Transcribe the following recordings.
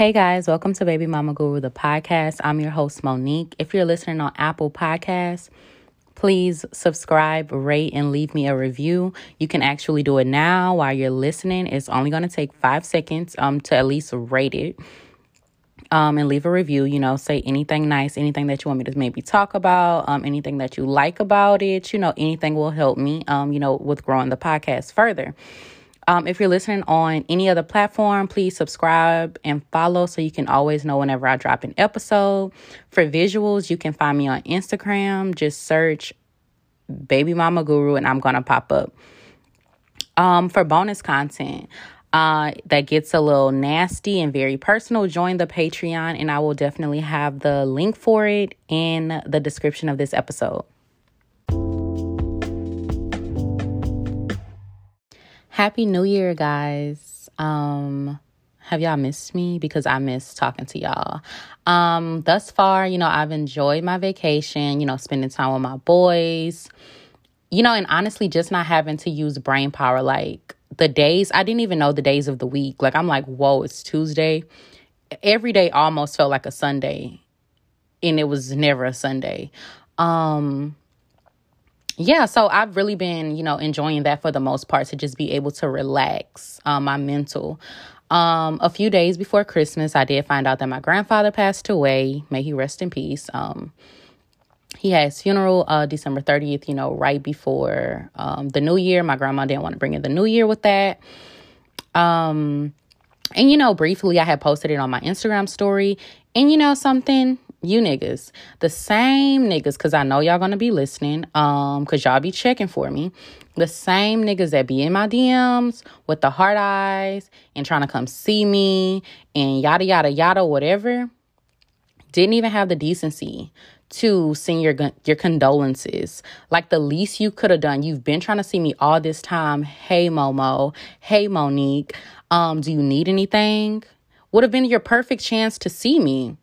Hey guys, welcome to Baby Mama Guru, the podcast. I'm your host, Monique. If you're listening on Apple Podcasts, please subscribe, rate, and leave me a review. You can actually do it now while you're listening. It's only going to take five seconds um, to at least rate it. Um, and leave a review, you know, say anything nice, anything that you want me to maybe talk about, um, anything that you like about it, you know, anything will help me, um, you know, with growing the podcast further. Um, if you're listening on any other platform, please subscribe and follow so you can always know whenever I drop an episode. For visuals, you can find me on Instagram. Just search Baby Mama Guru and I'm going to pop up. Um, for bonus content, uh, that gets a little nasty and very personal, join the Patreon, and I will definitely have the link for it in the description of this episode. Happy New Year, guys. Um, have y'all missed me? Because I miss talking to y'all. Um, thus far, you know, I've enjoyed my vacation, you know, spending time with my boys, you know, and honestly, just not having to use brain power. Like the days, I didn't even know the days of the week. Like, I'm like, whoa, it's Tuesday. Every day almost felt like a Sunday, and it was never a Sunday. Um, yeah, so I've really been, you know, enjoying that for the most part to just be able to relax um, my mental. Um, a few days before Christmas, I did find out that my grandfather passed away. May he rest in peace. Um, he had his funeral uh, December 30th, you know, right before um, the new year. My grandma didn't want to bring in the new year with that. Um, and, you know, briefly, I had posted it on my Instagram story. And, you know, something, you niggas, the same niggas, because I know y'all gonna be listening, um, because y'all be checking for me. The same niggas that be in my DMs with the hard eyes and trying to come see me and yada yada yada, whatever, didn't even have the decency to send your your condolences. Like the least you could have done. You've been trying to see me all this time. Hey Momo, hey Monique, um, do you need anything? Would have been your perfect chance to see me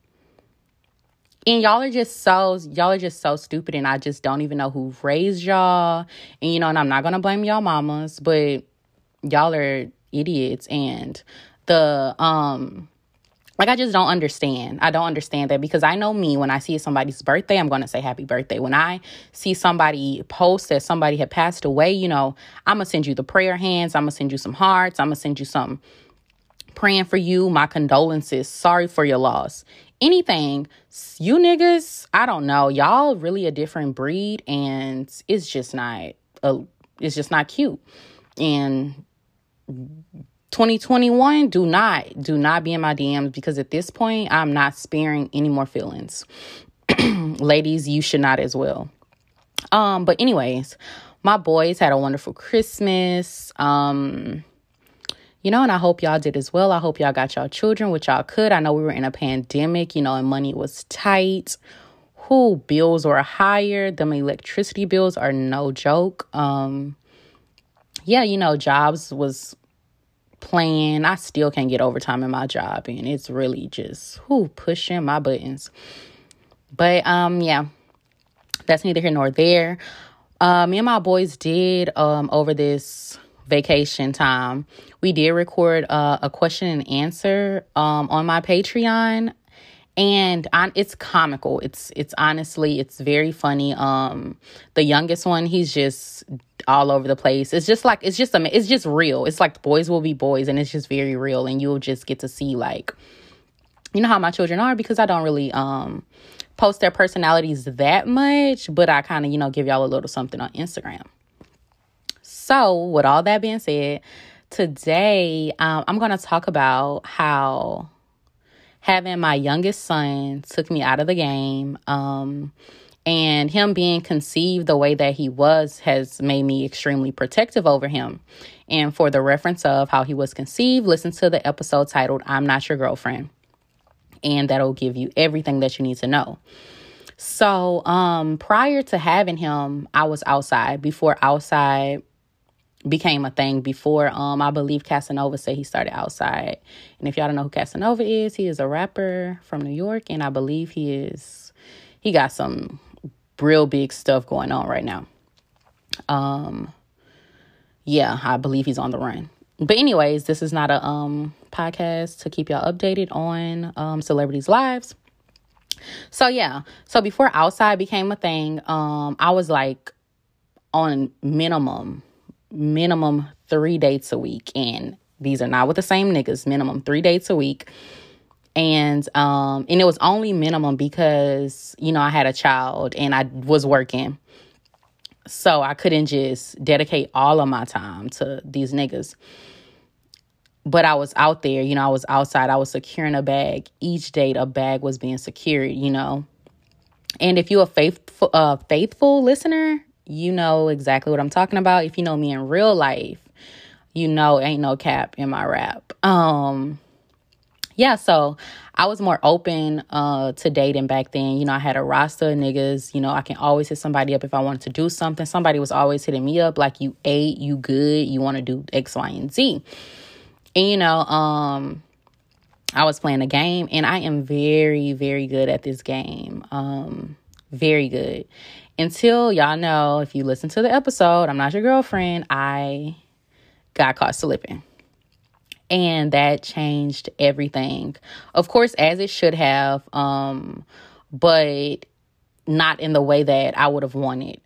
and y'all are just so y'all are just so stupid and i just don't even know who raised y'all. And you know and i'm not gonna blame y'all mamas but y'all are idiots. And the um like I just don't understand. I don't understand that because I know me. When I see somebody's birthday, I'm going to say happy birthday. When I see somebody post that somebody had passed away, you know, I'm going to send you the prayer hands, I'm going to send you some hearts, I'm going to send you some praying for you, my condolences, sorry for your loss anything. You niggas, I don't know. Y'all really a different breed and it's just not a it's just not cute. And 2021, do not do not be in my DMs because at this point I'm not sparing any more feelings. Ladies, you should not as well. Um, but anyways, my boys had a wonderful Christmas. Um you know, and I hope y'all did as well. I hope y'all got y'all children, which y'all could. I know we were in a pandemic, you know, and money was tight. Who bills were higher. Them electricity bills are no joke. Um, yeah, you know, jobs was playing. I still can't get overtime in my job, and it's really just who pushing my buttons. But um, yeah, that's neither here nor there. Uh, me and my boys did um over this vacation time, we did record uh, a question and answer um, on my Patreon, and it's comical. It's it's honestly it's very funny. Um, the youngest one, he's just all over the place. It's just like it's just a it's just real. It's like boys will be boys, and it's just very real, and you'll just get to see like you know how my children are because I don't really um post their personalities that much, but I kind of you know give y'all a little something on Instagram. So, with all that being said, today um, I'm going to talk about how having my youngest son took me out of the game. Um, and him being conceived the way that he was has made me extremely protective over him. And for the reference of how he was conceived, listen to the episode titled I'm Not Your Girlfriend. And that'll give you everything that you need to know. So, um, prior to having him, I was outside. Before outside became a thing before um I believe Casanova said he started outside. And if y'all don't know who Casanova is, he is a rapper from New York and I believe he is he got some real big stuff going on right now. Um yeah, I believe he's on the run. but anyways, this is not a um podcast to keep y'all updated on um celebrities' lives. So yeah, so before outside became a thing, um, I was like on minimum, minimum three dates a week, and these are not with the same niggas. Minimum three dates a week, and um, and it was only minimum because you know I had a child and I was working, so I couldn't just dedicate all of my time to these niggas but I was out there, you know, I was outside, I was securing a bag. Each date, a bag was being secured, you know. And if you're a faithful, uh, faithful listener, you know exactly what I'm talking about. If you know me in real life, you know ain't no cap in my rap. Um, yeah, so I was more open uh to dating back then. You know, I had a roster of niggas. You know, I can always hit somebody up if I wanted to do something. Somebody was always hitting me up like, "You ate, you good, you want to do X, Y, and Z." And you know, um, I was playing a game and I am very, very good at this game. Um, very good. Until y'all know, if you listen to the episode, I'm not your girlfriend, I got caught slipping. And that changed everything. Of course, as it should have, um, but not in the way that I would have wanted.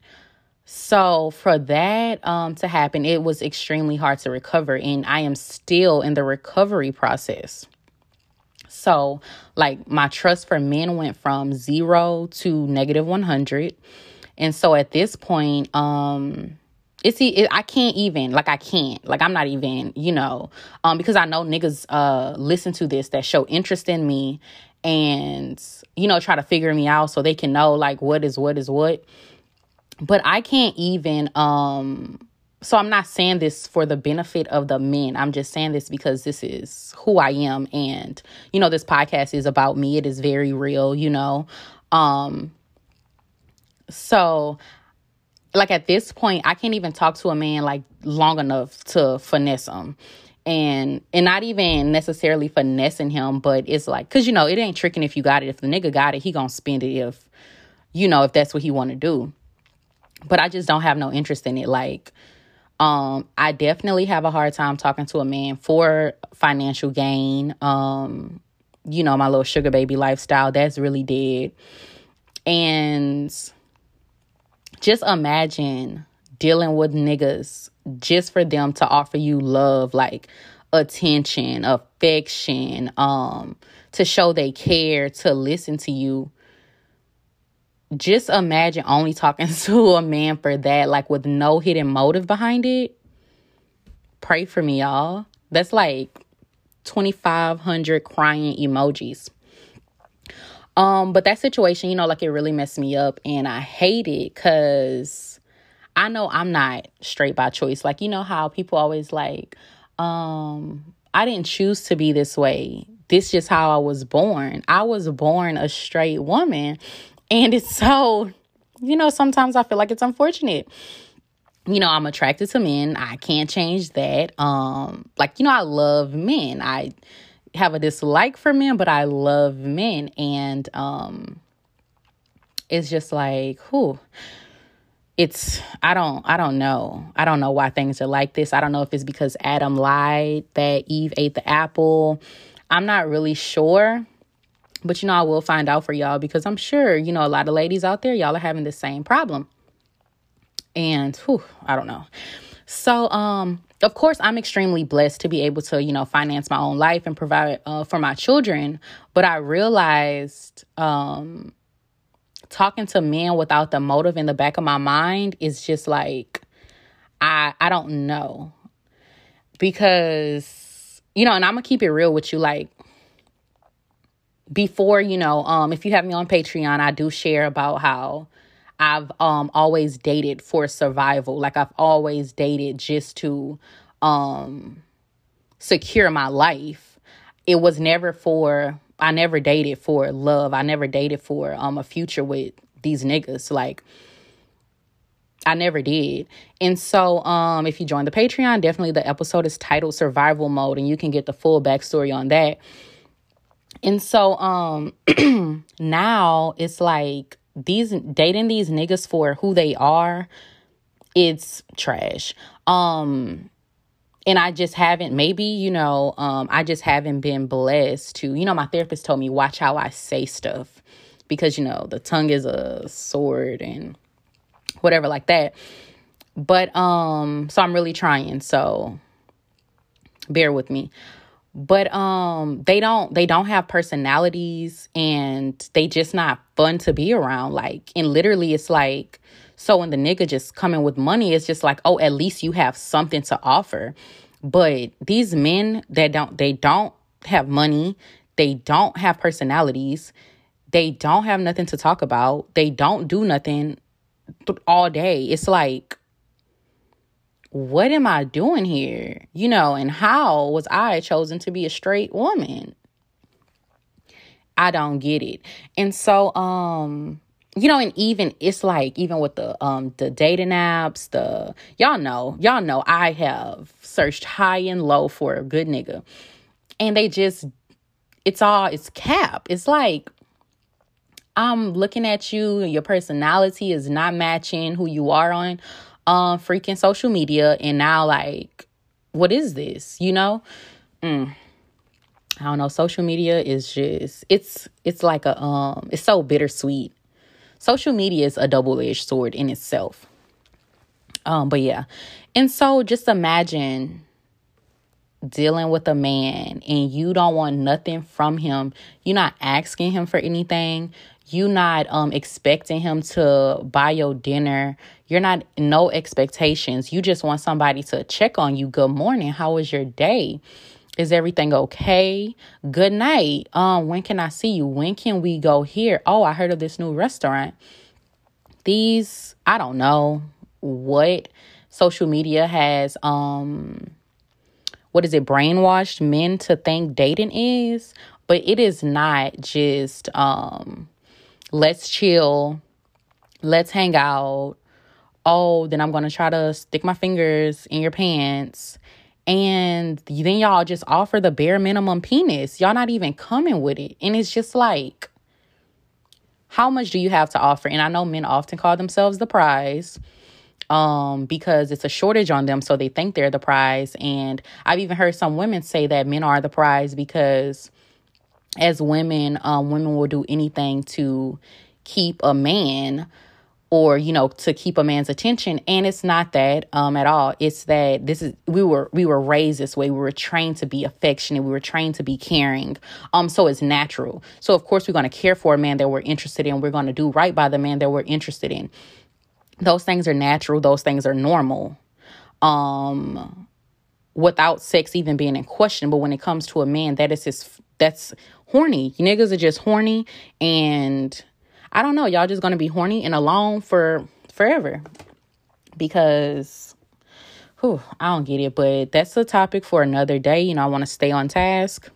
So for that um, to happen, it was extremely hard to recover, and I am still in the recovery process. So, like, my trust for men went from zero to negative 100. And so at this point, um, it's it, I can't even like I can't like I'm not even you know um because I know niggas uh listen to this that show interest in me and you know try to figure me out so they can know like what is what is what but I can't even um so I'm not saying this for the benefit of the men. I'm just saying this because this is who I am and you know this podcast is about me. It is very real, you know. Um so like at this point I can't even talk to a man like long enough to finesse him and and not even necessarily finessing him but it's like because you know it ain't tricking if you got it if the nigga got it he gonna spend it if you know if that's what he want to do but I just don't have no interest in it. Like, um, I definitely have a hard time talking to a man for financial gain. Um, you know, my little sugar baby lifestyle, that's really dead. And just imagine dealing with niggas just for them to offer you love, like attention, affection, um, to show they care, to listen to you just imagine only talking to a man for that, like with no hidden motive behind it. Pray for me, y'all. That's like 2,500 crying emojis. Um, but that situation, you know, like it really messed me up and I hate it because I know I'm not straight by choice. Like, you know how people always like, um, I didn't choose to be this way. This just how I was born. I was born a straight woman. And it's so, you know, sometimes I feel like it's unfortunate. You know, I'm attracted to men. I can't change that. Um, like, you know, I love men. I have a dislike for men, but I love men. And um it's just like, who it's I don't I don't know. I don't know why things are like this. I don't know if it's because Adam lied that Eve ate the apple. I'm not really sure. But you know, I will find out for y'all because I'm sure, you know, a lot of ladies out there, y'all are having the same problem. And whew, I don't know. So, um, of course, I'm extremely blessed to be able to, you know, finance my own life and provide uh, for my children. But I realized, um, talking to men without the motive in the back of my mind is just like, I I don't know because you know, and I'm gonna keep it real with you. Like, before, you know, um, if you have me on Patreon, I do share about how I've um always dated for survival. Like I've always dated just to um secure my life. It was never for I never dated for love. I never dated for um a future with these niggas. Like I never did. And so um if you join the Patreon, definitely the episode is titled Survival Mode and you can get the full backstory on that. And so um now it's like these dating these niggas for who they are, it's trash. Um and I just haven't, maybe, you know, um, I just haven't been blessed to, you know, my therapist told me, watch how I say stuff because, you know, the tongue is a sword and whatever like that. But, um, so I'm really trying. So bear with me. But, um, they don't, they don't have personalities and they just not fun to be around. Like, and literally it's like, so when the nigga just coming with money, it's just like, oh, at least you have something to offer. But these men that don't they don't have money, they don't have personalities, they don't have nothing to talk about, they don't do nothing all day. It's like what am I doing here? You know, and how was I chosen to be a straight woman? I don't get it. And so um you know and even it's like even with the um the dating apps the y'all know y'all know i have searched high and low for a good nigga and they just it's all it's cap it's like i'm looking at you your personality is not matching who you are on um freaking social media and now like what is this you know? Mm. i don't know social media is just it's it's like a um it's so bittersweet. Social media is a double-edged sword in itself. Um but yeah. And so just imagine dealing with a man and you don't want nothing from him. You're not asking him for anything. You not um expecting him to buy your dinner you're not no expectations you just want somebody to check on you good morning how was your day is everything okay? Good night. Um, when can I see you? When can we go here? Oh, I heard of this new restaurant. These, I don't know what social media has um what is it brainwashed men to think dating is, but it is not just um let's chill, let's hang out. Oh, then I'm going to try to stick my fingers in your pants and then y'all just offer the bare minimum penis. Y'all not even coming with it. And it's just like, how much do you have to offer? And I know men often call themselves the prize um, because it's a shortage on them. So they think they're the prize. And I've even heard some women say that men are the prize because as women, um, women will do anything to keep a man or you know to keep a man's attention. And it's not that um at all. It's that this is we were we were raised this way. We were trained to be affectionate. We were trained to be caring. Um so it's natural. So of course we're going to care for a man that we're interested in. We're going to do right by the man that we're interested in. Those things are natural. Those things are normal. Um without sex even being in question. But when it comes to a man that is his that's horny. Niggas are just horny and I don't know, y'all just gonna be horny and alone for forever. Because whew, I don't get it, but that's a topic for another day. You know, I want to stay on task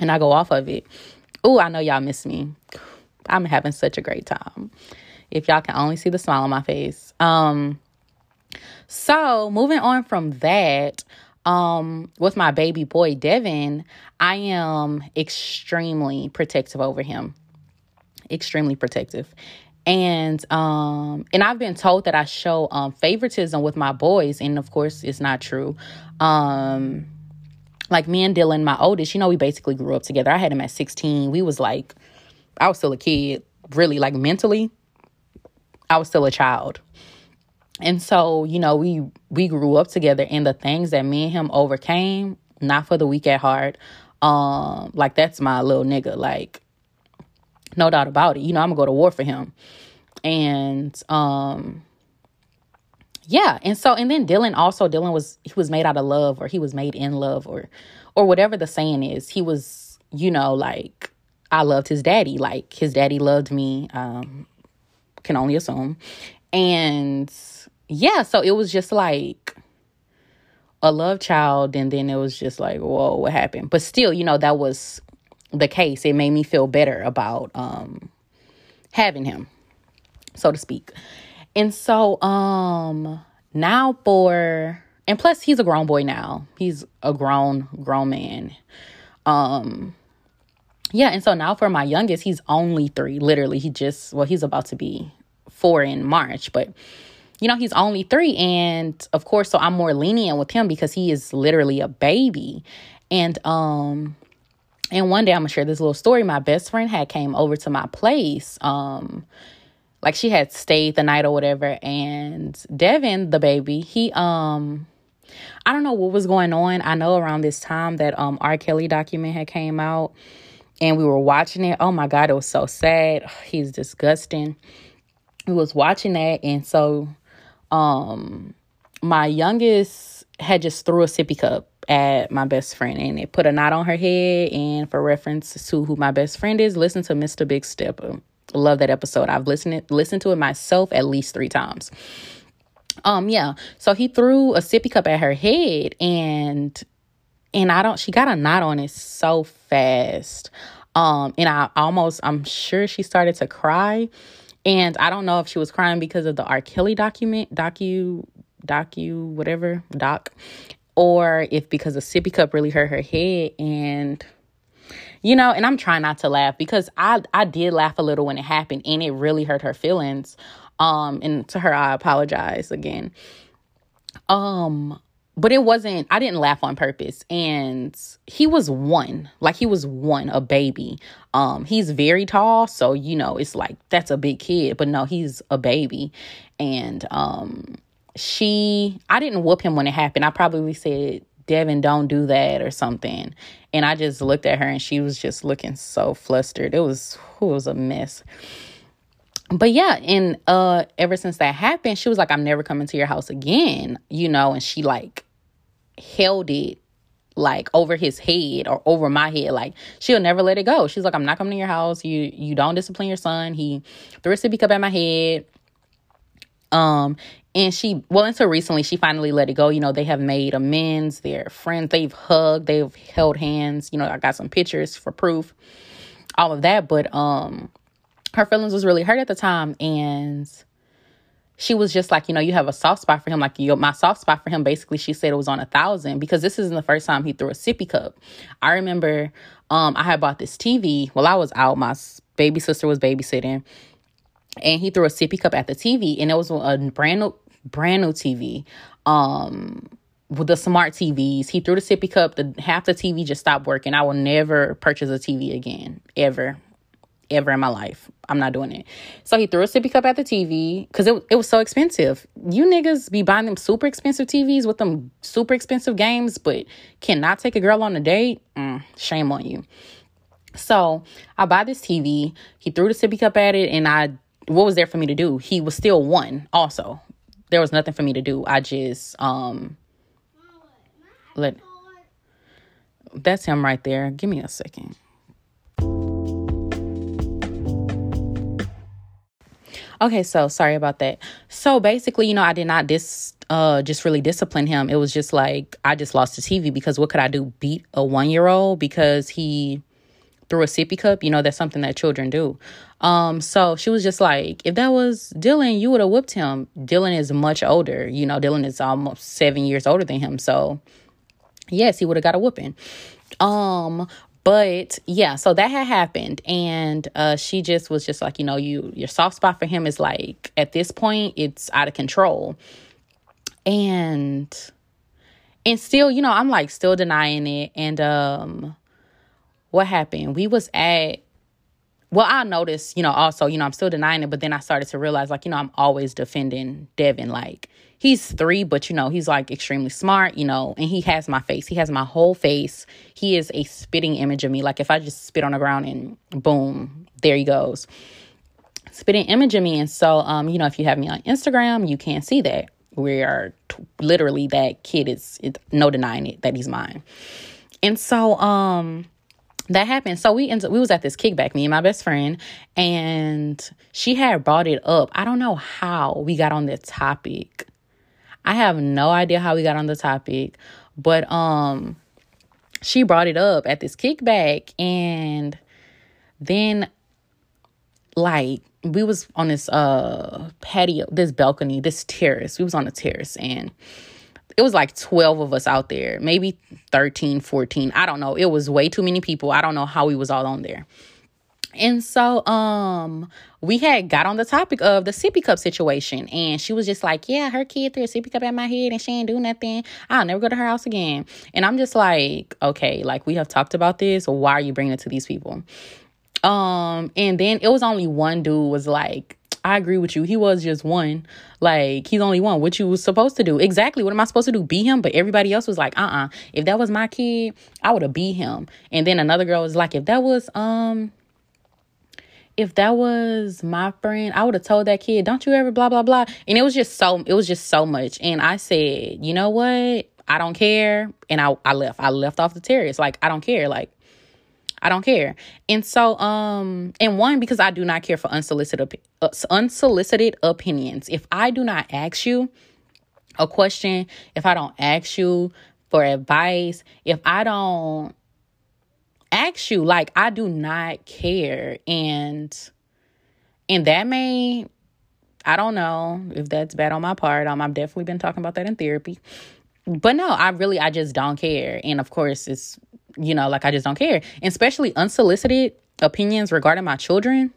and I go off of it. Oh, I know y'all miss me. I'm having such a great time. If y'all can only see the smile on my face. Um so moving on from that, um with my baby boy Devin, I am extremely protective over him extremely protective. And um and i've been told that i show um favoritism with my boys and of course it's not true. Um like me and dylan my oldest you know we basically grew up together. I had him at 16 we was like i was still a kid really like mentally i was still a child. And so you know we we grew up together and the things that me and him overcame not for the weak at heart um like that's my little nigga like no doubt about it. You know, I'm gonna go to war for him. And um yeah, and so and then Dylan also Dylan was he was made out of love or he was made in love or or whatever the saying is. He was, you know, like I loved his daddy. Like his daddy loved me. Um can only assume. And yeah, so it was just like a love child and then it was just like, whoa, what happened? But still, you know, that was the case, it made me feel better about um, having him, so to speak. And so um, now for and plus he's a grown boy now. He's a grown grown man. Um yeah, and so now for my youngest, he's only 3. Literally, he just well, he's about to be 4 in March, but you know, he's only three. And of course, so I'm more lenient with him because he is literally a baby. And, um, and one day I'm gonna share this little story. My best friend had came over to my place. Um, like she had stayed the night or whatever. And Devin, the baby, he um I don't know what was going on. I know around this time that um R. Kelly document had came out and we were watching it. Oh my God, it was so sad. He's disgusting. We was watching that and so um my youngest had just threw a sippy cup at my best friend and it put a knot on her head. And for reference to who my best friend is listen to mr big stepper. Love that episode. I've listened listened to it myself at least three times. Um yeah. So he threw a sippy cup at her head and and i don't she got a knot on it so fast. Um and i almost i'm sure she started to cry. And i don't know if she was crying because of the r. Kelly document docu docu whatever doc or if because a sippy cup really hurt her head. And you know and i'm trying not to laugh because i i did laugh a little when it happened and it really hurt her feelings. Um and to her i apologize again. Um but it wasn't i didn't laugh on purpose. And he was one like he was one a baby. Um he's very tall so you know it's like that's a big kid but no he's a baby. And um she I didn't whoop him when it happened. I probably said, Devin, don't do that or something. And I just looked at her and she was just looking so flustered. It was it was a mess. But yeah, and uh ever since that happened, she was like, I'm never coming to your house again, you know, and she like held it like over his head or over my head like she'll never let it go she's like i'm not coming to your house you you don't discipline your son he threw a sippy cup at my head um and she well until recently she finally let it go. You know they have made amends. They're friends. They've hugged. They've held hands. You know i got some pictures for proof all of that. But um her feelings was really hurt at the time. And she was just like you know you have a soft spot for him. Like you my soft spot for him basically she said it was on a thousand because this isn't the first time he threw a sippy cup. I remember um i had bought this tv while i was out. My baby sister was babysitting and he threw a sippy cup at the tv and it was a brand new brand new TV. Um, with the smart TVs, he threw the sippy cup. The half the TV just stopped working. I will never purchase a TV again, ever, ever in my life. I'm not doing it. So he threw a sippy cup at the TV because it it was so expensive. You niggas be buying them super expensive TVs with them super expensive games, but cannot take a girl on a date. Mm, shame on you. So I buy this TV. He threw the sippy cup at it, and I what was there for me to do? He was still one also there was nothing for me to do. I just um let that's him right there. Give me a second. Okay, so sorry about that. So basically, you know, I did not dis uh just really discipline him. It was just like I just lost the TV because what could I do? Beat a one year old because he threw a sippy cup? You know, that's something that children do. Um, so she was just like, if that was Dylan, you would have whipped him. Dylan is much older. You know, Dylan is almost seven years older than him. So yes, he would have got a whooping. Um, but yeah, so that had happened, and uh, she just was just like, you know, you your soft spot for him is like at this point it's out of control, and and still, you know, I'm like still denying it, and um, what happened? We was at well, I noticed, you know, also, you know, I'm still denying it, but then I started to realize, like, you know, I'm always defending Devin. Like, he's three, but, you know, he's like extremely smart, you know, and he has my face. He has my whole face. He is a spitting image of me. Like, if I just spit on the ground and boom, there he goes. Spitting image of me. And so, um, you know, if you have me on Instagram, you can't see that. We are t- literally that kid is, it's no denying it that he's mine. And so, um, that happened. So we ended, we was at this kickback, me and my best friend, and she had brought it up. I don't know how we got on the topic. I have no idea how we got on the topic, but um she brought it up at this kickback and then like we was on this uh patio, this balcony, this terrace. We was on the terrace and it was like 12 of us out there, maybe 13, 14. I don't know. It was way too many people. I don't know how we was all on there. And so um we had got on the topic of the sippy cup situation and she was just like, Yeah, her kid threw a sippy cup at my head and she ain't do nothing. I'll never go to her house again. And I'm just like, okay, like we have talked about this. Why are you bringing it to these people? Um, and then it was only one dude was like, I agree with you. He was just one. Like, he's only one. What you was supposed to do. Exactly. What am I supposed to do? Be him? But everybody else was like, uh-uh. If that was my kid, I would have beat him. And then another girl was like, if that was um if that was my friend, I would have told that kid, don't you ever blah blah blah. And it was just so it was just so much. And I said, you know what? I don't care. And I, I left. I left off the terrace. Like, I don't care. Like, I don't care. And so, um, and one, because I do not care for unsolicited, uh, unsolicited opinions. If I do not ask you a question, if I don't ask you for advice, if I don't ask you like i do not care and and that may i don't know if that's bad on my part um, i've definitely been talking about that in therapy but no i really i just don't care and of course it's you know like i just don't care. And especially unsolicited opinions regarding my children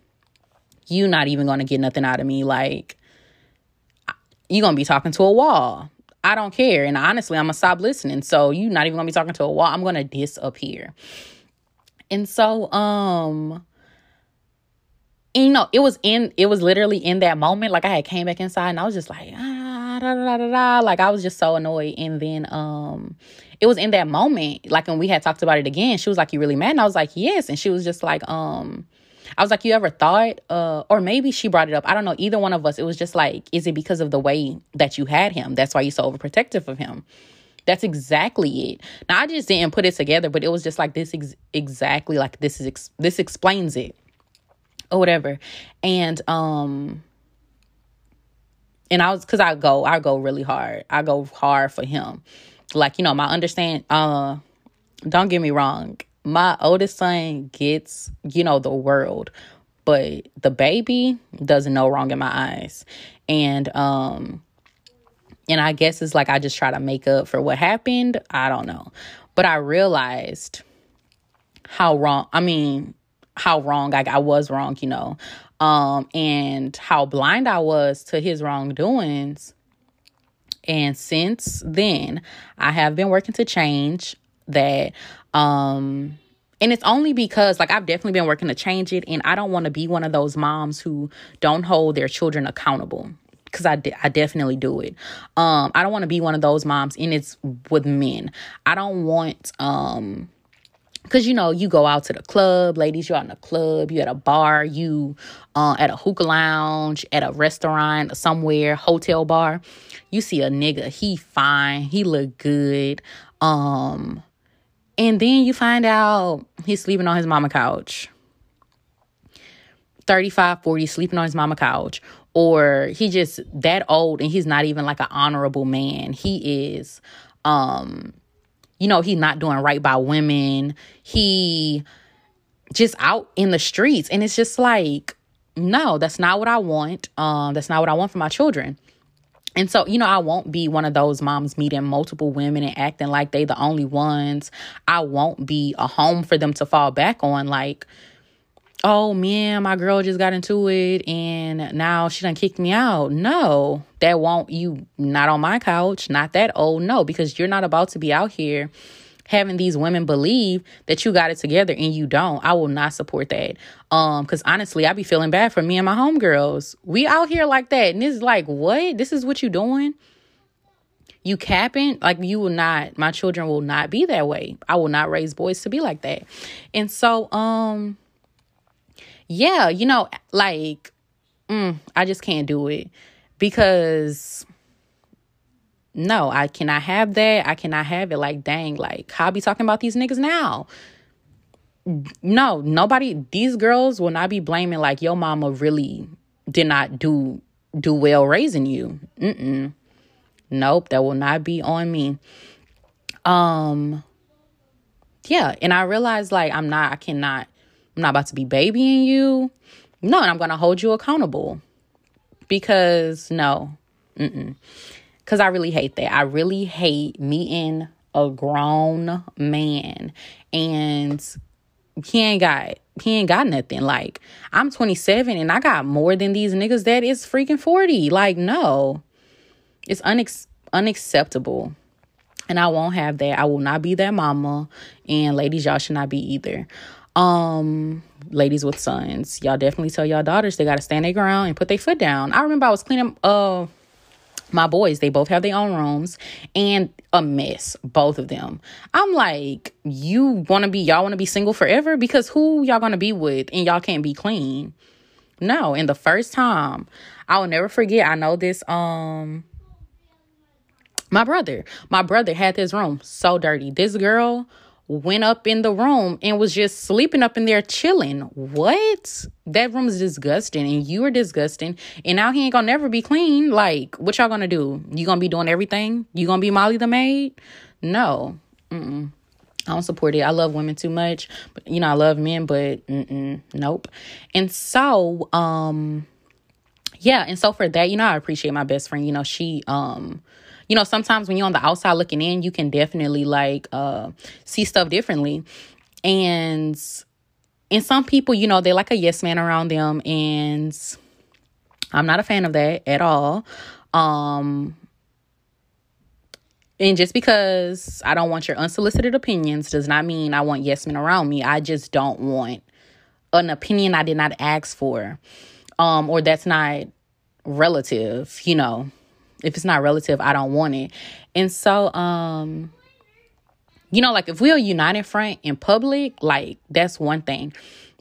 you not even gonna get nothing out of me. Like you gonna be talking to a wall. I don't care. And honestly i'm gonna stop listening. So you not even gonna be talking to a wall. I'm gonna disappear. And so, um, you know, it was in, it was literally in that moment. Like I had came back inside and I was just like, ah, da, da, da, da, Like I was just so annoyed. And then, um, it was in that moment, like when we had talked about it again, she was like, you really mad? And I was like, yes. And she was just like, um, I was like, you ever thought, uh, or maybe she brought it up. I don't know. Either one of us, it was just like, is it because of the way that you had him? That's why you're so overprotective of him. That's exactly it. Now I just didn't put it together, but it was just like this ex- exactly like this is ex- this explains it or whatever. And um and I was cuz I go I go really hard. I go hard for him. Like, you know, my understand uh don't get me wrong. My oldest son gets, you know, the world, but the baby does no wrong in my eyes. And um and I guess it's like I just try to make up for what happened. I don't know. But I realized how wrong, I mean, how wrong I, I was wrong, you know, um, and how blind I was to his wrongdoings. And since then, I have been working to change that. Um, and it's only because, like, I've definitely been working to change it, and I don't want to be one of those moms who don't hold their children accountable because I, de- I definitely do it. Um, I don't want to be one of those moms, and it's with men. I don't want um because you know you go out to the club ladies you're out in the club you at a bar you uh, at a hookah lounge at a restaurant somewhere hotel bar you see a nigga he fine he look good um and then you find out he's sleeping on his mama couch 35 40 sleeping on his mama couch or he just that old and he's not even like an honorable man. He is um you know, he's not doing right by women. He just out in the streets and it's just like no, that's not what I want. Um that's not what I want for my children. And so, you know, I won't be one of those moms meeting multiple women and acting like they the only ones. I won't be a home for them to fall back on like oh man, my girl just got into it and now she done kicked me out. No, that won't you not on my couch, not that old. No, because you're not about to be out here having these women believe that you got it together and you don't. I will not support that. Um, because honestly, I be feeling bad for me and my homegirls. We out here like that. And it's like, what? This is what you doing? You capping? Like you will not, my children will not be that way. I will not raise boys to be like that. And so, um, yeah, you know, like, mm, I just can't do it because no, I cannot have that. I cannot have it. Like, dang, like, how I be talking about these niggas now? No, nobody, these girls will not be blaming, like, your mama really did not do do well raising you. Mm-mm. Nope, that will not be on me. Um, yeah, and I realized, like, I'm not, I cannot I'm not about to be babying you. No, and I'm going to hold you accountable because no, because I really hate that. I really hate meeting a grown man and he ain't got he ain't got nothing. Like, I'm 27 and I got more than these niggas that is freaking 40. Like, no. It's unex- unacceptable. And I won't have that. I will not be that mama. And ladies, y'all should not be either. Um, ladies with sons, y'all definitely tell y'all daughters they gotta stand their ground and put their foot down. I remember I was cleaning uh my boys, they both have their own rooms and a mess, both of them. I'm like, you want to be, y'all want to be single forever? Because who y'all to be with and y'all can't be clean? No. And the first time, I will never forget, I know this, um, my brother, my brother had his room so dirty. This girl went up in the room and was just sleeping up in there chilling. What? That room is disgusting and you are disgusting. And now he ain't gonna never be clean. Like, what y'all gonna do? You gonna be doing everything? You gonna be Molly the maid? No. Mm-mm. I don't support it. I love women too much. But you know, I love men, but nope. And so, um, yeah, and so for that, you know, I appreciate my best friend. You know, she um you know, sometimes when you're on the outside looking in, you can definitely like uh see stuff differently. And and some people, you know, they like a yes man around them and I'm not a fan of that at all. Um and just because I don't want your unsolicited opinions does not mean I want yes men around me. I just don't want an opinion I did not ask for. Um, or that's not relative, you know if it's not relative, I don't want it. And so, um, you know, like if we're united front in public, like that's one thing.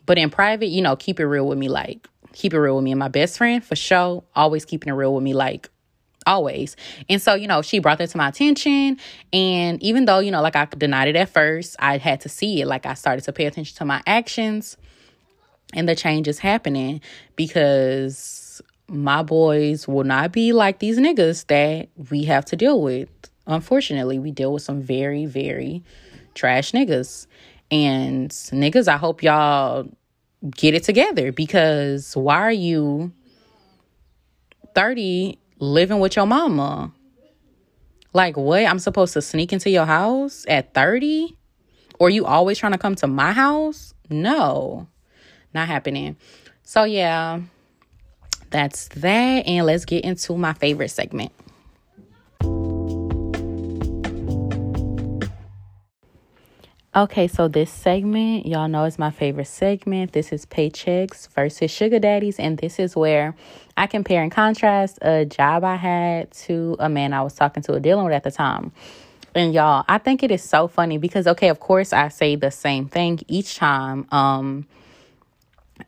But in private, you know, keep it real with me, like keep it real with me. And my best friend, for sure, always keeping it real with me, like always. And so, you know, she brought that to my attention. And even though, you know, like I denied it at first, I had to see it. Like I started to pay attention to my actions and the changes happening because my boys will not be like these niggas that we have to deal with. Unfortunately, we deal with some very, very trash niggas. And niggas, I hope y'all get it together because why are you 30 living with your mama? Like, what? I'm supposed to sneak into your house at 30? Or you always trying to come to my house? No, not happening. So, yeah, that's that. And let's get into my favorite segment. Okay, so this segment, y'all know is my favorite segment. This is paychecks versus sugar daddies, and this is where I compare and contrast a job I had to a man I was talking to or dealing with at the time. And y'all, I think it is so funny because okay, of course I say the same thing each time. Um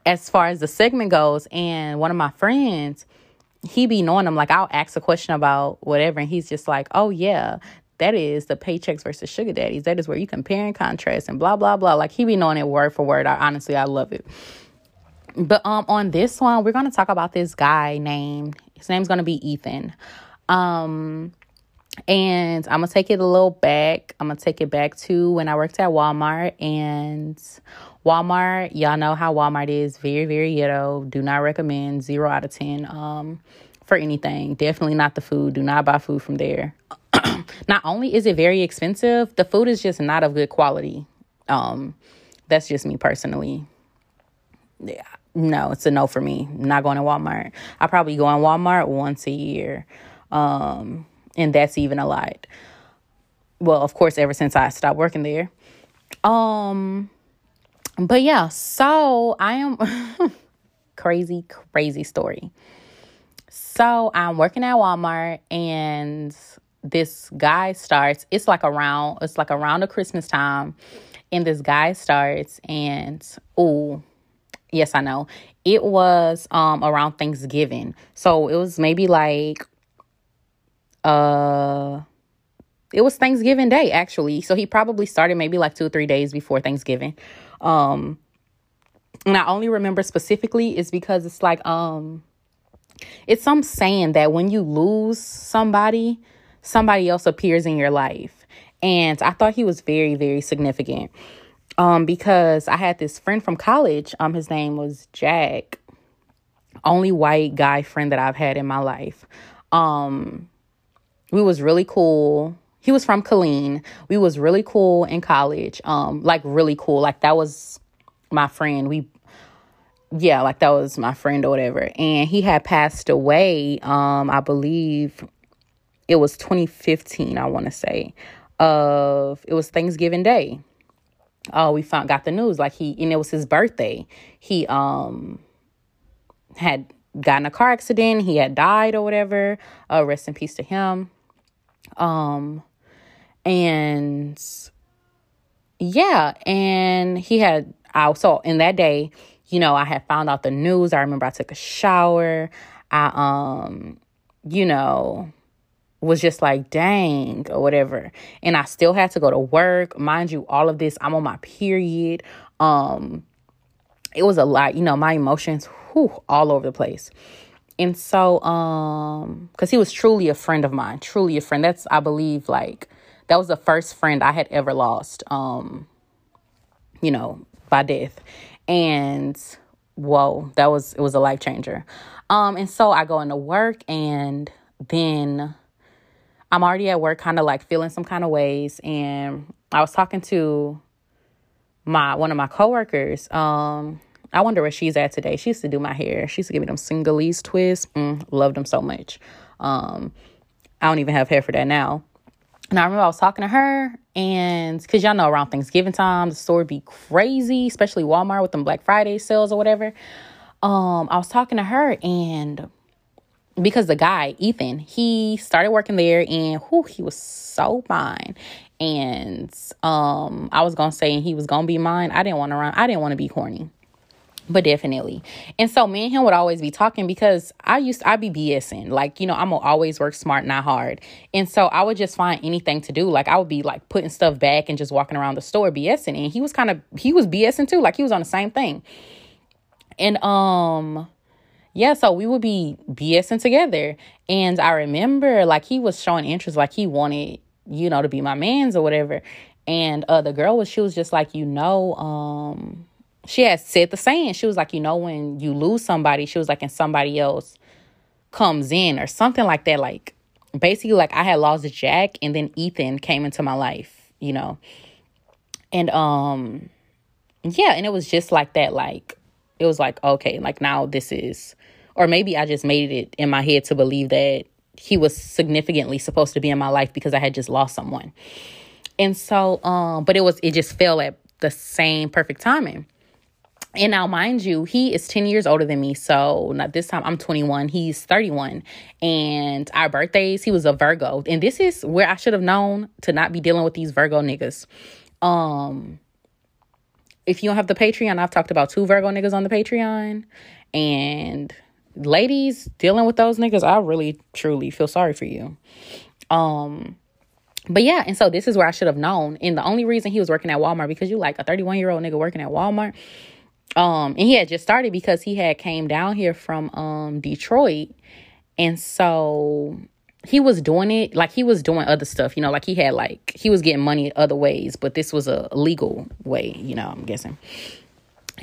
as far as the segment goes, and one of my friends, he be knowing them. Like I'll ask a question about whatever, and he's just like, "Oh yeah, that is the paychecks versus sugar daddies. That is where you compare and contrast and blah blah blah." Like he be knowing it word for word. I honestly I love it. But um, on this one, we're gonna talk about this guy named. His name's gonna be Ethan. Um, and I'm gonna take it a little back. I'm gonna take it back to when I worked at Walmart and Walmart, y'all know how Walmart is very, very ghetto. Do not recommend zero out of 10 um, for anything. Definitely not the food. Do not buy food from there. not only is it very expensive, the food is just not of good quality. Um, that's just me personally. Yeah, no, it's a no for me. I'm not going to Walmart. I probably go in Walmart once a year. Um, and that's even a lot. Well, of course, ever since I stopped working there. Um, but yeah, so I am crazy, crazy story. So I'm working at Walmart and this guy starts, it's like around, it's like around the Christmas time. And this guy starts and oh, yes, I know. It was um around Thanksgiving. So it was maybe like uh it was Thanksgiving Day actually. So he probably started maybe like two or three days before Thanksgiving. Um, and I only remember specifically is because it's like um, it's some saying that when you lose somebody, somebody else appears in your life, and I thought he was very very significant. Um, because I had this friend from college. Um, his name was Jack. Only white guy friend that I've had in my life. Um, we was really cool he was from Killeen. We was really cool in college. Um, like really cool. Like that was my friend. We yeah, like that was my friend or whatever. And he had passed away, um, I believe it was 2015, I want to say. Of it was Thanksgiving Day. Oh, we found got the news like he and it was his birthday. He um had gotten a car accident, he had died or whatever. Uh rest in peace to him. Um and yeah, and he had I also in that day you know, I had found out the news. I remember I took a shower. I um, you know, was just like, dang, or whatever. And I still had to go to work. Mind you, all of this, I'm on my period. Um, it was a lot, you know, my emotions, whew, all over the place. And so, um, because he was truly a friend of mine, truly a friend. That's, I believe, like, that was the first friend I had ever lost, um, you know, by death. And whoa that was it was a life changer. Um and so i go into work and then i'm already at work kind of like feeling some kind of ways. And i was talking to my one of my coworkers um i wonder where she's at today. She used to do my hair. She used to give me them Senegalese twists. Mm, loved them so much. Um i don't even have hair for that now and I remember I was talking to her, and because y'all know around Thanksgiving time, the store be crazy, especially Walmart with them Black Friday sales or whatever. Um, I was talking to her, and because the guy Ethan, he started working there, and whew, he was so fine. And um, I was gonna say he was gonna be mine. I didn't want to run. I didn't want to be corny but definitely. And so me and him would always be talking because I used I'd be BSing. Like, you know, I'm gonna always work smart, not hard. And so I would just find anything to do. Like I would be like putting stuff back and just walking around the store BSing. And he was kind of he was BSing too. Like he was on the same thing. And um yeah, so we would be BSing together. And I remember like he was showing interest, like he wanted, you know, to be my man's or whatever. And uh the girl was she was just like, you know, um she had said the saying. She was like, you know, when you lose somebody, she was like, and somebody else comes in or something like that. Like basically, like I had lost Jack, and then Ethan came into my life, you know, and um, yeah, and it was just like that. Like it was like okay, like now this is, or maybe I just made it in my head to believe that he was significantly supposed to be in my life because I had just lost someone. And so, um, but it was it just fell at the same perfect timing. And now, mind you, he is 10 years older than me. So, not this time, I'm 21. He's 31. And our birthdays, he was a Virgo. And this is where I should have known to not be dealing with these Virgo niggas. Um, if you don't have the Patreon, I've talked about two Virgo niggas on the Patreon. And ladies dealing with those niggas, I really truly feel sorry for you. Um, but yeah, and so this is where I should have known. And the only reason he was working at Walmart because you like a 31 year old nigga working at Walmart um and he had just started because he had came down here from um Detroit. And so he was doing it like he was doing other stuff you know like he had like he was getting money other ways but this was a legal way you know i'm guessing.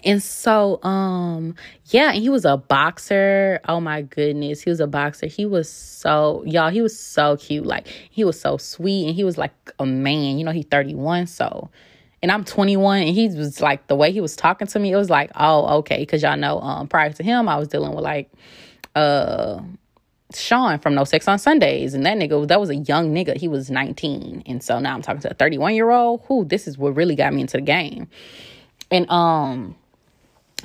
And so um yeah and he was a boxer. Oh my goodness he was a boxer. He was so y'all he was so cute. Like he was so sweet and he was like a man you know he 31 so and I'm 21 and he was like the way he was talking to me it was like oh okay cuz y'all know um prior to him I was dealing with like uh Sean from No Sex on Sundays and that nigga that was a young nigga he was 19 and so now I'm talking to a 31 year old who this is what really got me into the game and um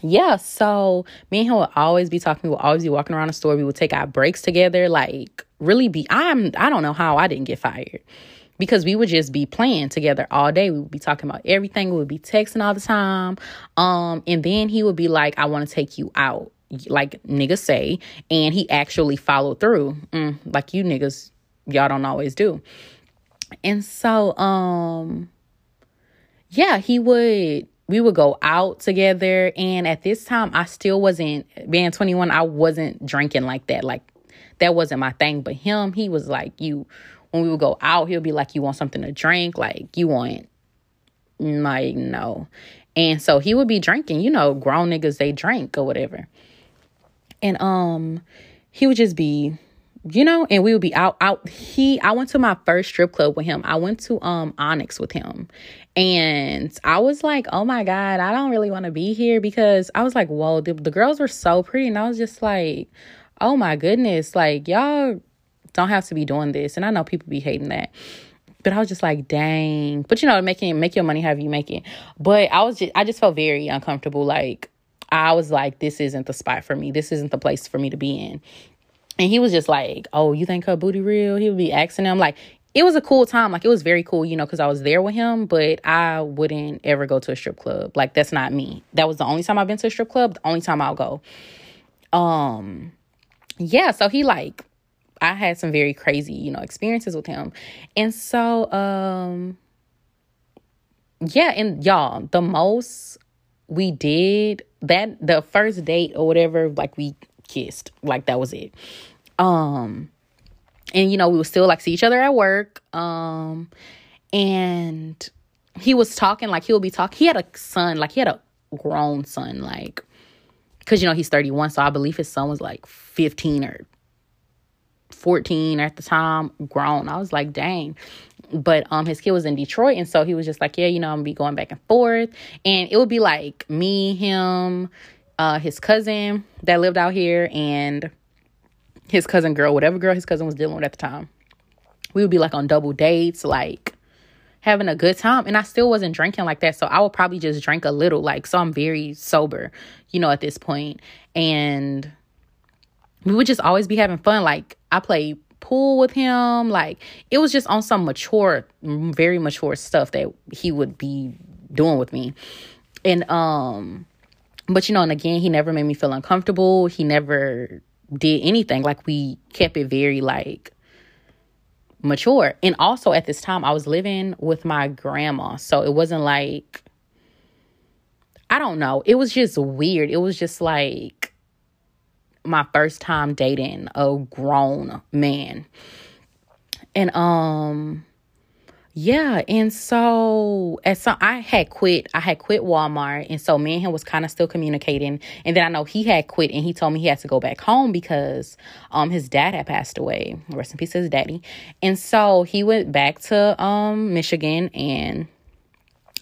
yeah, so me and him would always be talking. We would always be walking around the store. We would take our breaks together. Like really be. I'm. I don't know how I didn't get fired because we would just be playing together all day. We would be talking about everything. We would be texting all the time. Um, and then he would be like, I want to take you out, like niggas say. And he actually followed through, mm, like you niggas, y'all don't always do. And so, um, yeah, he would we would go out together and at this time I still wasn't being 21 I wasn't drinking like that like that wasn't my thing but him he was like you when we would go out, he'll be like, You want something to drink? Like, you want, like, no. And so he would be drinking, you know, grown niggas, they drink or whatever. And um, he would just be you know, and we would be out out he I went to my first strip club with him. I went to um Onyx with him. And I was like, "Oh my god, I don't really want to be here because I was like, "Whoa, the, the girls were so pretty." And I was just like, "Oh my goodness, like y'all don't have to be doing this." And I know people be hating that. But I was just like, dang. But you know, making make your money however you make it. But I was just I just felt very uncomfortable. Like I was like, this isn't the spot for me. This isn't the place for me to be in. And he was just like, oh, you think her booty real? He would be asking him like, it was a cool time. Like it was very cool, you know, because I was there with him, but I wouldn't ever go to a strip club. Like that's not me. That was the only time I've been to a strip club, the only time I'll go. Um yeah, so he like I had some very crazy, you know, experiences with him. And so um yeah, and y'all, the most we did that the first date or whatever, like we kissed. Like that was it. Um and you know, we would still like see each other at work. Um and he was talking like he'll be talking. He had a son, like he had a grown son, like because you know he's 31, so I believe his son was like 15 or 14 at the time, grown. I was like, dang. But um his kid was in Detroit and so he was just like, Yeah, you know, I'm gonna be going back and forth. And it would be like me, him, uh his cousin that lived out here and his cousin girl, whatever girl his cousin was dealing with at the time. We would be like on double dates, like having a good time. And I still wasn't drinking like that. So I would probably just drink a little. Like, so I'm very sober, you know, at this point. And we would just always be having fun. Like, I played pool with him. Like, it was just on some mature, very mature stuff that he would be doing with me. And, um, but you know, and again, he never made me feel uncomfortable. He never did anything. Like, we kept it very, like, mature. And also at this time, I was living with my grandma. So it wasn't like, I don't know. It was just weird. It was just like my first time dating a grown man. And, um, yeah, and so at some I had quit. I had quit Walmart, and so me and him was kind of still communicating. And then I know he had quit, and he told me he had to go back home because um his dad had passed away. Rest in peace, his daddy. And so he went back to um Michigan, and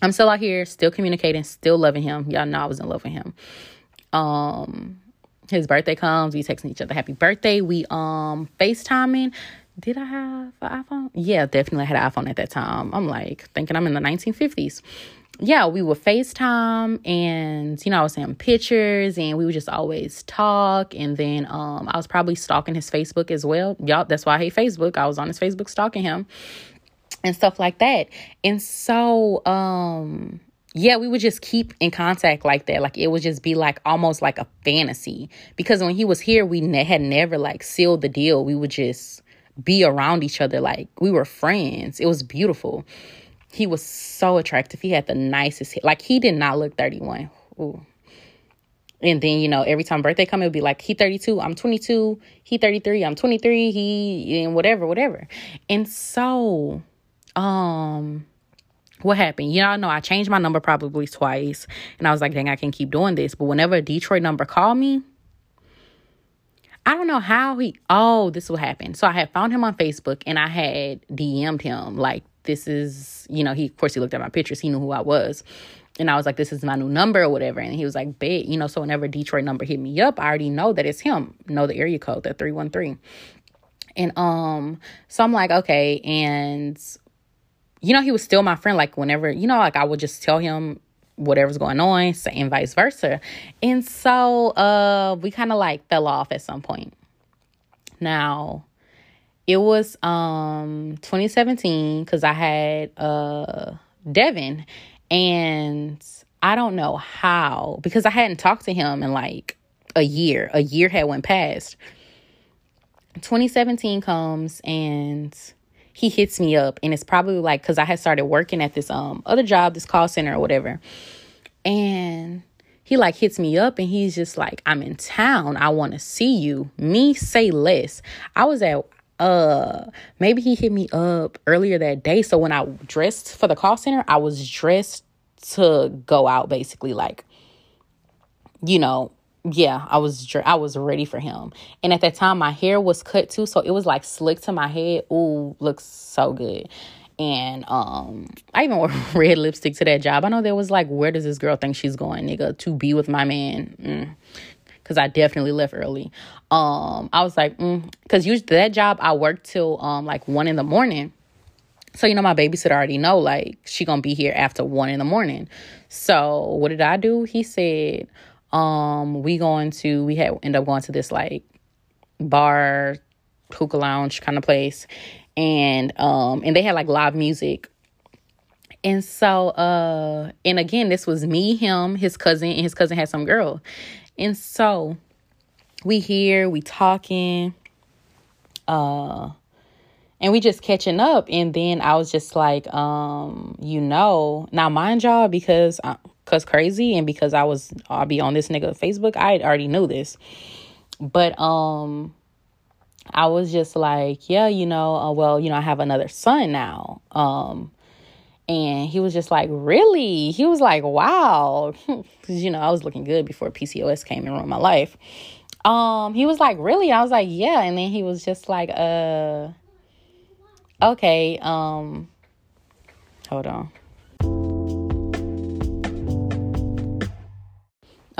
I'm still out here, still communicating, still loving him. Y'all know I was in love with him. Um, his birthday comes, we texting each other happy birthday. We um FaceTiming did I have an iPhone? Yeah, definitely had an iPhone at that time. I'm like thinking I'm in the 1950s. Yeah, we would FaceTime and you know, I was sending pictures and we would just always talk. And then um I was probably stalking his Facebook as well. Y'all, that's why I hate Facebook. I was on his Facebook stalking him and stuff like that. And so um yeah, we would just keep in contact like that. Like it would just be like almost like a fantasy because when he was here, we ne- had never like sealed the deal. We would just be around each other like we were friends. It was beautiful. He was so attractive. He had the nicest Like he did not look 31. Ooh. And then, you know, every time birthday come, it would be like, he 32, I'm 22, he 33, I'm 23, he, and whatever, whatever. And so, um, what happened? Y'all know I changed my number probably twice. And I was like, dang, I can't keep doing this. But whenever a Detroit number called me, I don't know how he, oh, this will happen. So I had found him on Facebook and I had DM'd him like, this is, you know, he, of course, he looked at my pictures. He knew who I was. And I was like, this is my new number or whatever. And he was like, bet, you know, so whenever Detroit number hit me up, I already know that it's him, know the area code, that 313. And um, so I'm like, okay. And, you know, he was still my friend. Like, whenever, you know, like I would just tell him whatever's going on and vice versa. And so uh we kind of like fell off at some point. Now it was um 2017 because i had uh devin. And i don't know how because i hadn't talked to him in like a year. A year had went past. 2017 comes and he hits me up and it's probably like because I had started working at this um other job, this call center or whatever. And he like hits me up and he's just like, I'm in town. I want to see you. Me say less. I was at uh maybe he hit me up earlier that day. So when I dressed for the call center, I was dressed to go out basically like, you know, yeah, I was I was ready for him. And at that time my hair was cut too, so it was like slick to my head. Ooh, looks so good. And um I even wore red lipstick to that job. I know there was like, where does this girl think she's going, nigga, to be with my man? Mm. Cause I definitely left early. Um, I was like, mm. cause usually that job I worked till um like one in the morning. So you know my babysitter already know like she gonna be here after one in the morning. So what did I do? He said, um, we going to we had end up going to this like bar, hookah lounge kind of place, and um, and they had like live music. And so, uh, and again, this was me, him, his cousin, and his cousin had some girl. And so we here, we talking, uh, and we just catching up. And then I was just like, um, you know, now mind y'all, because I, crazy and because I was I'll be on this nigga Facebook, I already knew this. But um I was just like, yeah, you know, uh, well, you know, I have another son now. Um and he was just like, really? He was like, wow. Cause you know, I was looking good before PCOS came and ruined my life. Um, he was like, really? I was like, yeah. And then he was just like, uh, okay, um, hold on.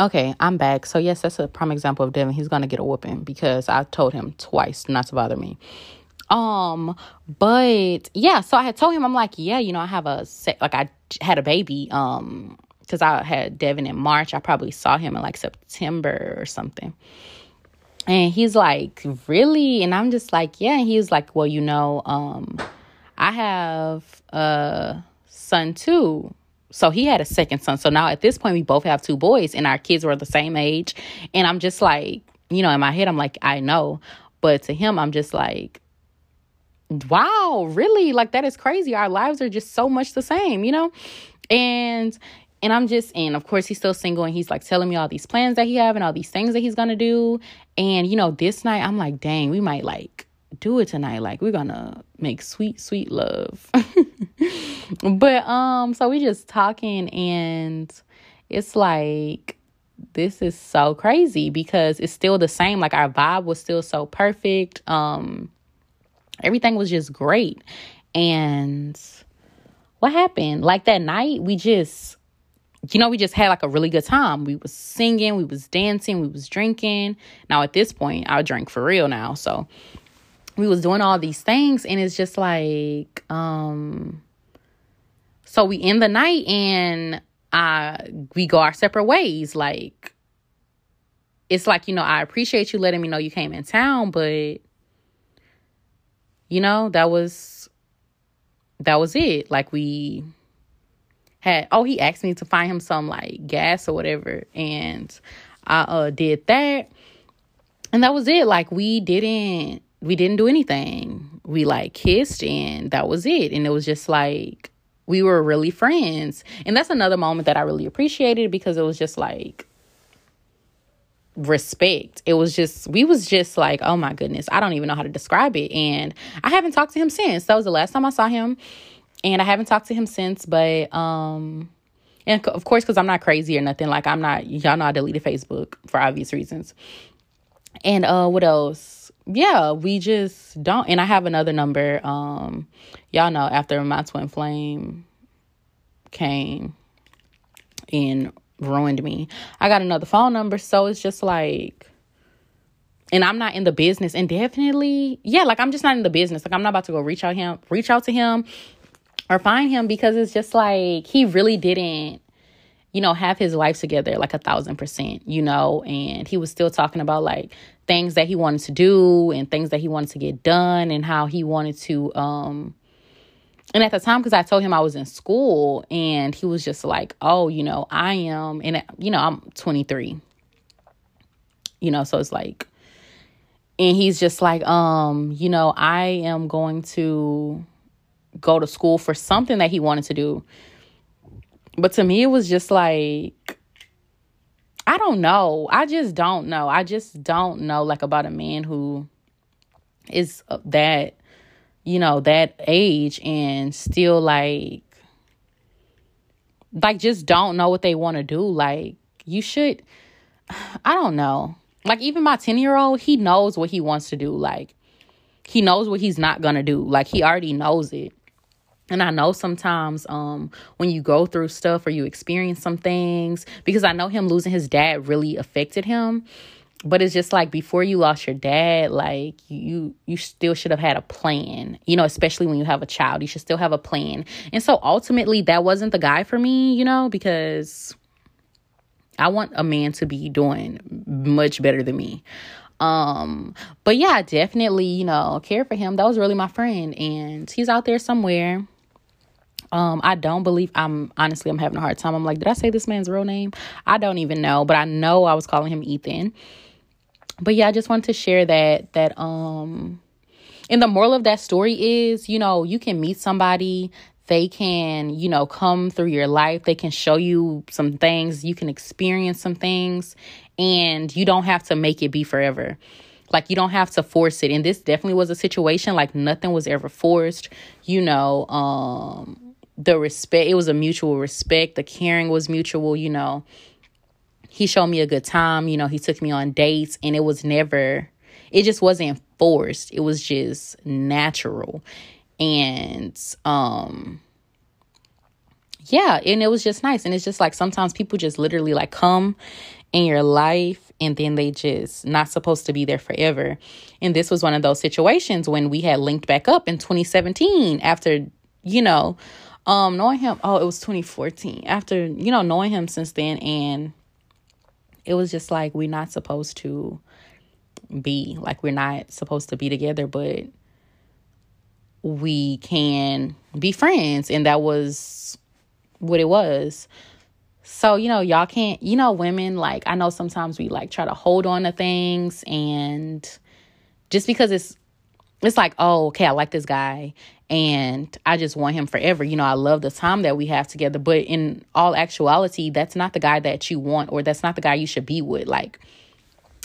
Okay, I'm back. So yes, that's a prime example of Devin. He's gonna get a whooping because I told him twice not to bother me. Um, but yeah, so I had told him I'm like, yeah, you know, I have a like I had a baby. Um, because I had Devin in March. I probably saw him in like September or something. And he's like, really? And I'm just like, yeah. And he was like, well, you know, um, I have a son too so he had a second son. So now at this point, we both have two boys, and our kids were the same age. And I'm just like, you know, in my head, I'm like, I know. But to him, I'm just like, wow, really? Like, that is crazy. Our lives are just so much the same, you know? And and I'm just, and of course, he's still single and he's like telling me all these plans that he have and all these things that he's gonna do. And, you know, this night, I'm like, dang, we might like do it tonight. Like, we're gonna make sweet, sweet love. but um, so we just talking and it's like this is so crazy because it's still the same. Like our vibe was still so perfect. Um, everything was just great. And what happened? Like that night, we just you know we just had like a really good time we was singing we was dancing we was drinking now at this point i drink for real now so we was doing all these things and it's just like um so we end the night and uh we go our separate ways. Like it's like, you know, I appreciate you letting me know you came in town, but you know, that was that was it. Like we had oh, he asked me to find him some like gas or whatever and I uh did that. And that was it. Like we didn't we didn't do anything. We like kissed and that was it. And it was just like we were really friends. And that's another moment that I really appreciated because it was just like respect. It was just we was just like, oh my goodness, I don't even know how to describe it. And I haven't talked to him since. That was the last time I saw him. And I haven't talked to him since, but um and of course cuz I'm not crazy or nothing. Like I'm not y'all know I deleted Facebook for obvious reasons. And uh what else? Yeah, we just don't. And I have another number. Um, y'all know after my twin flame came and ruined me, I got another phone number. So it's just like, and I'm not in the business. And definitely, yeah, like I'm just not in the business. Like I'm not about to go reach out him, reach out to him, or find him because it's just like he really didn't you know, have his life together like a thousand percent, you know, and he was still talking about like things that he wanted to do and things that he wanted to get done and how he wanted to um and at the time because i told him i was in school and he was just like oh you know i am and you know i'm 23 you know so it's like and he's just like um you know i am going to go to school for something that he wanted to do but to me it was just like I don't know. I just don't know. I just don't know like about a man who is that you know that age and still like like just don't know what they want to do like you should I don't know. Like even my 10 year old, he knows what he wants to do. Like he knows what he's not gonna do. Like he already knows it. And I know sometimes um when you go through stuff or you experience some things, because I know him losing his dad really affected him. But it's just like before you lost your dad, like you you still should have had a plan. You know, especially when you have a child, you should still have a plan. And so ultimately that wasn't the guy for me, you know, because I want a man to be doing much better than me. Um, but yeah, definitely, you know, care for him. That was really my friend, and he's out there somewhere. Um, I don't believe I'm honestly I'm having a hard time. I'm like, did I say this man's real name? I don't even know, but I know I was calling him Ethan. But yeah, I just wanted to share that that um and the moral of that story is, you know, you can meet somebody they can, you know, come through your life. They can show you some things. You can experience some things, and you don't have to make it be forever. Like, you don't have to force it. And this definitely was a situation like nothing was ever forced. You know, um, the respect, it was a mutual respect. The caring was mutual, you know. He showed me a good time. You know, he took me on dates, and it was never, it just wasn't forced. It was just natural and um yeah and it was just nice and it's just like sometimes people just literally like come in your life and then they just not supposed to be there forever and this was one of those situations when we had linked back up in 2017 after you know um knowing him oh it was 2014 after you know knowing him since then and it was just like we're not supposed to be like we're not supposed to be together but we can be friends. And that was what it was. So, you know, y'all can't, you know, women, like, I know sometimes we like try to hold on to things and just because it's, it's like, oh, okay, I like this guy and I just want him forever. You know, I love the time that we have together. But in all actuality, that's not the guy that you want or that's not the guy you should be with. Like,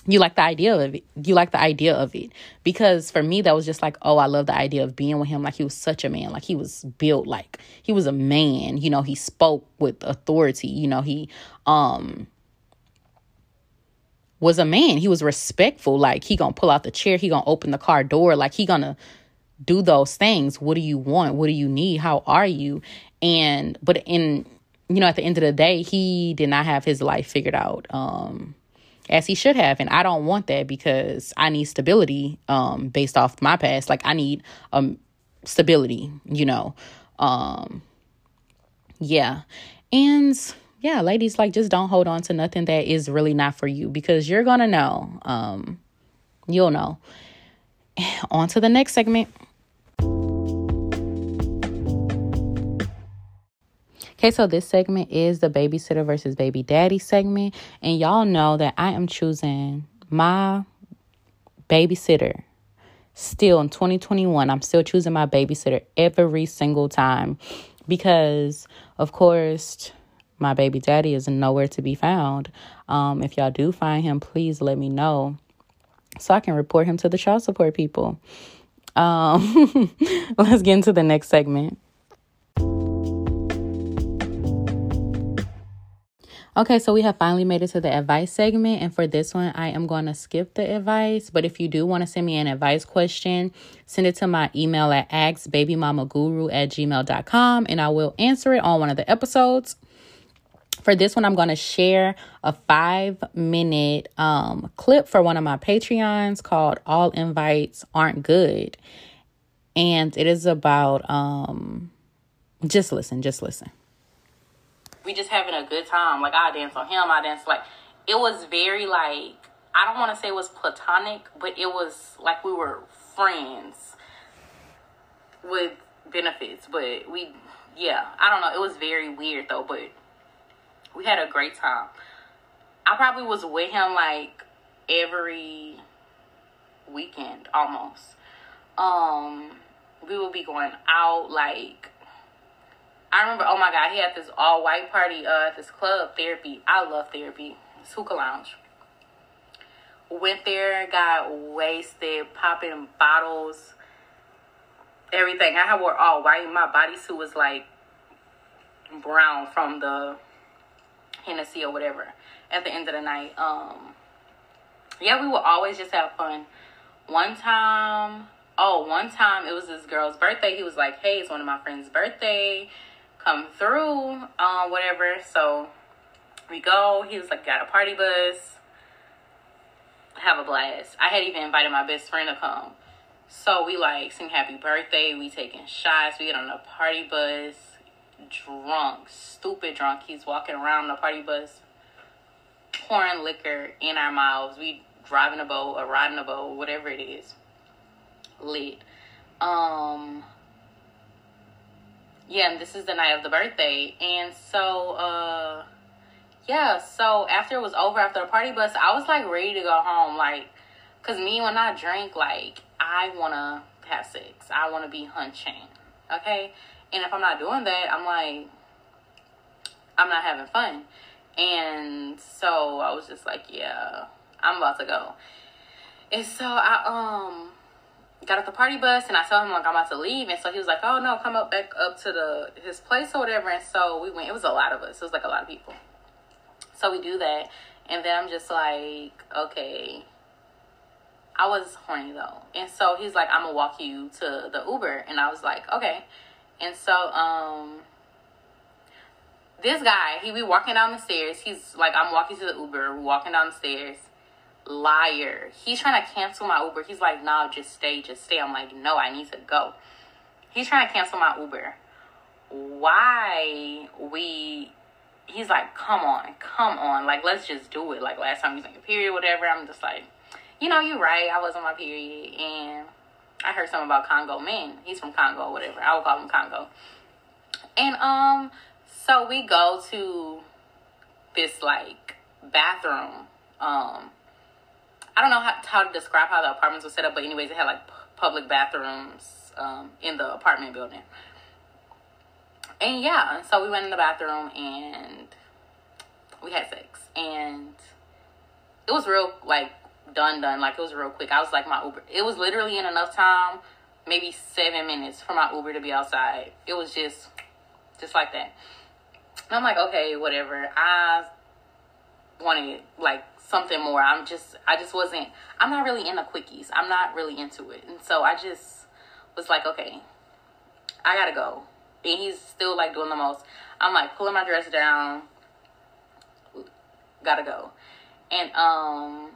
you like the idea of it. You like the idea of it. Because for me, that was just like, oh, I love the idea of being with him. Like he was such a man. Like he was built like he was a man. You know, he spoke with authority. You know, he um was a man. He was respectful. Like he gonna pull out the chair, he gonna open the car door, like he gonna do those things. What do you want? What do you need? How are you? And but in you know, at the end of the day, he did not have his life figured out. Um as he should have and i don't want that because i need stability um based off my past like i need um stability you know um yeah and yeah ladies like just don't hold on to nothing that is really not for you because you're gonna know um you'll know on to the next segment Okay, so this segment is the babysitter versus baby daddy segment. And y'all know that I am choosing my babysitter still in 2021. I'm still choosing my babysitter every single time because, of course, my baby daddy is nowhere to be found. Um, if y'all do find him, please let me know so I can report him to the child support people. Um, let's get into the next segment. Okay, so we have finally made it to the advice segment. And for this one, I am going to skip the advice. But if you do want to send me an advice question, send it to my email at askbabymamaguru at gmail.com and I will answer it on one of the episodes. For this one, I'm going to share a five minute um, clip for one of my Patreons called All Invites Aren't Good. And it is about, um, just listen, just listen we just having a good time. Like I dance on him, I dance like it was very like I don't want to say it was platonic, but it was like we were friends with benefits. But we, yeah, I don't know. It was very weird though, but we had a great time. I probably was with him like every weekend almost. Um, we would be going out like I remember, oh my God, he had this all white party uh, at this club, therapy. I love therapy. It's hookah lounge. Went there, got wasted, popping bottles, everything. I had wore all white. My bodysuit was like brown from the Hennessy or whatever at the end of the night. Um, yeah, we will always just have fun. One time, oh, one time it was this girl's birthday. He was like, "Hey, it's one of my friend's birthday. Come through, um, whatever." So we go. He was like, "Got a party bus." Have a blast. I had even invited my best friend to come. So we like sing happy birthday. We taking shots. We get on the party bus. Drunk, stupid drunk. He's walking around the party bus, pouring liquor in our mouths. We driving a boat or riding a boat, whatever it is. Lit. Um. Yeah, and this is the night of the birthday, and so uh, yeah. So after it was over, after the party bus, I was like ready to go home, like, cause me when I drink, like I wanna have sex. I wanna be hunching. Okay? And if I'm not doing that, I'm like I'm not having fun. And so I was just like, yeah, I'm about to go. And so I um got off the party bus and I told him like I'm about to leave and so he was like, Oh no, come up back up to the his place or whatever and so we went it was a lot of us. It was like a lot of people. So we do that and then I'm just like, okay, I was horny though. And so he's like, I'm gonna walk you to the Uber. And I was like, okay. And so, um, this guy, he be walking down the stairs. He's like, I'm walking to the Uber, walking down the stairs. Liar. He's trying to cancel my Uber. He's like, no, just stay, just stay. I'm like, no, I need to go. He's trying to cancel my Uber. Why we he's like, come on, come on, like let's just do it. Like last time he was like period, whatever. I'm just like, you know, you're right. I was on my period, and I heard something about Congo. Man, he's from Congo, whatever. I will call him Congo. And um, so we go to this like bathroom. Um, I don't know how, how to describe how the apartments were set up, but anyways, it had like p- public bathrooms um, in the apartment building. And yeah, so we went in the bathroom and we had sex, and it was real like done done. Like it was real quick. I was like my Uber. It was literally in enough time, maybe seven minutes for my Uber to be outside. It was just just like that. And I'm like, okay, whatever. I wanted like something more. I'm just I just wasn't I'm not really into quickies. I'm not really into it. And so I just was like, okay, I gotta go. And he's still like doing the most. I'm like pulling my dress down. Gotta go. And um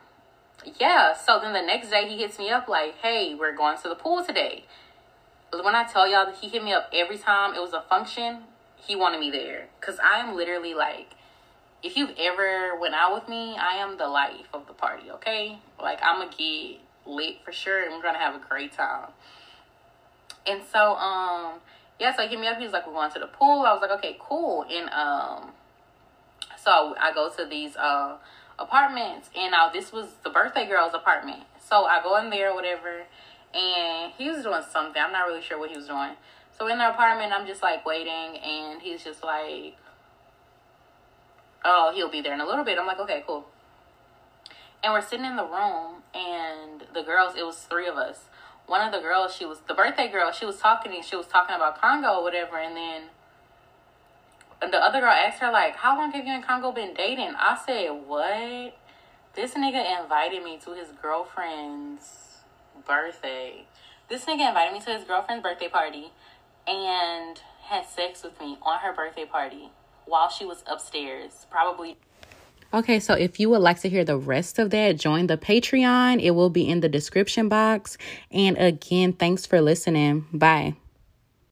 yeah, so then the next day he hits me up like, hey, we're going to the pool today. When I tell y'all that he hit me up every time it was a function, he wanted me there. Because I am literally like, if you've ever went out with me, I am the life of the party, okay? Like, I'm to get lit for sure and we're to have a great time. And so, um, yeah, so he hit me up. He was like, we're going to the pool. I was like, okay, cool. And, um, so I go to these, uh, apartments and now this was the birthday girl's apartment so i go in there whatever and he was doing something i'm not really sure what he was doing so in the apartment i'm just like waiting and he's just like oh he'll be there in a little bit i'm like okay cool and we're sitting in the room and the girls it was three of us one of the girls she was the birthday girl she was talking and she was talking about congo or whatever and then the other girl asked her like, "How long have you and Congo been dating?" I said, "What?" This nigga invited me to his girlfriend's birthday. This nigga invited me to his girlfriend's birthday party and had sex with me on her birthday party while she was upstairs, probably. Okay, so if you would like to hear the rest of that, join the Patreon. It will be in the description box. And again, thanks for listening. Bye.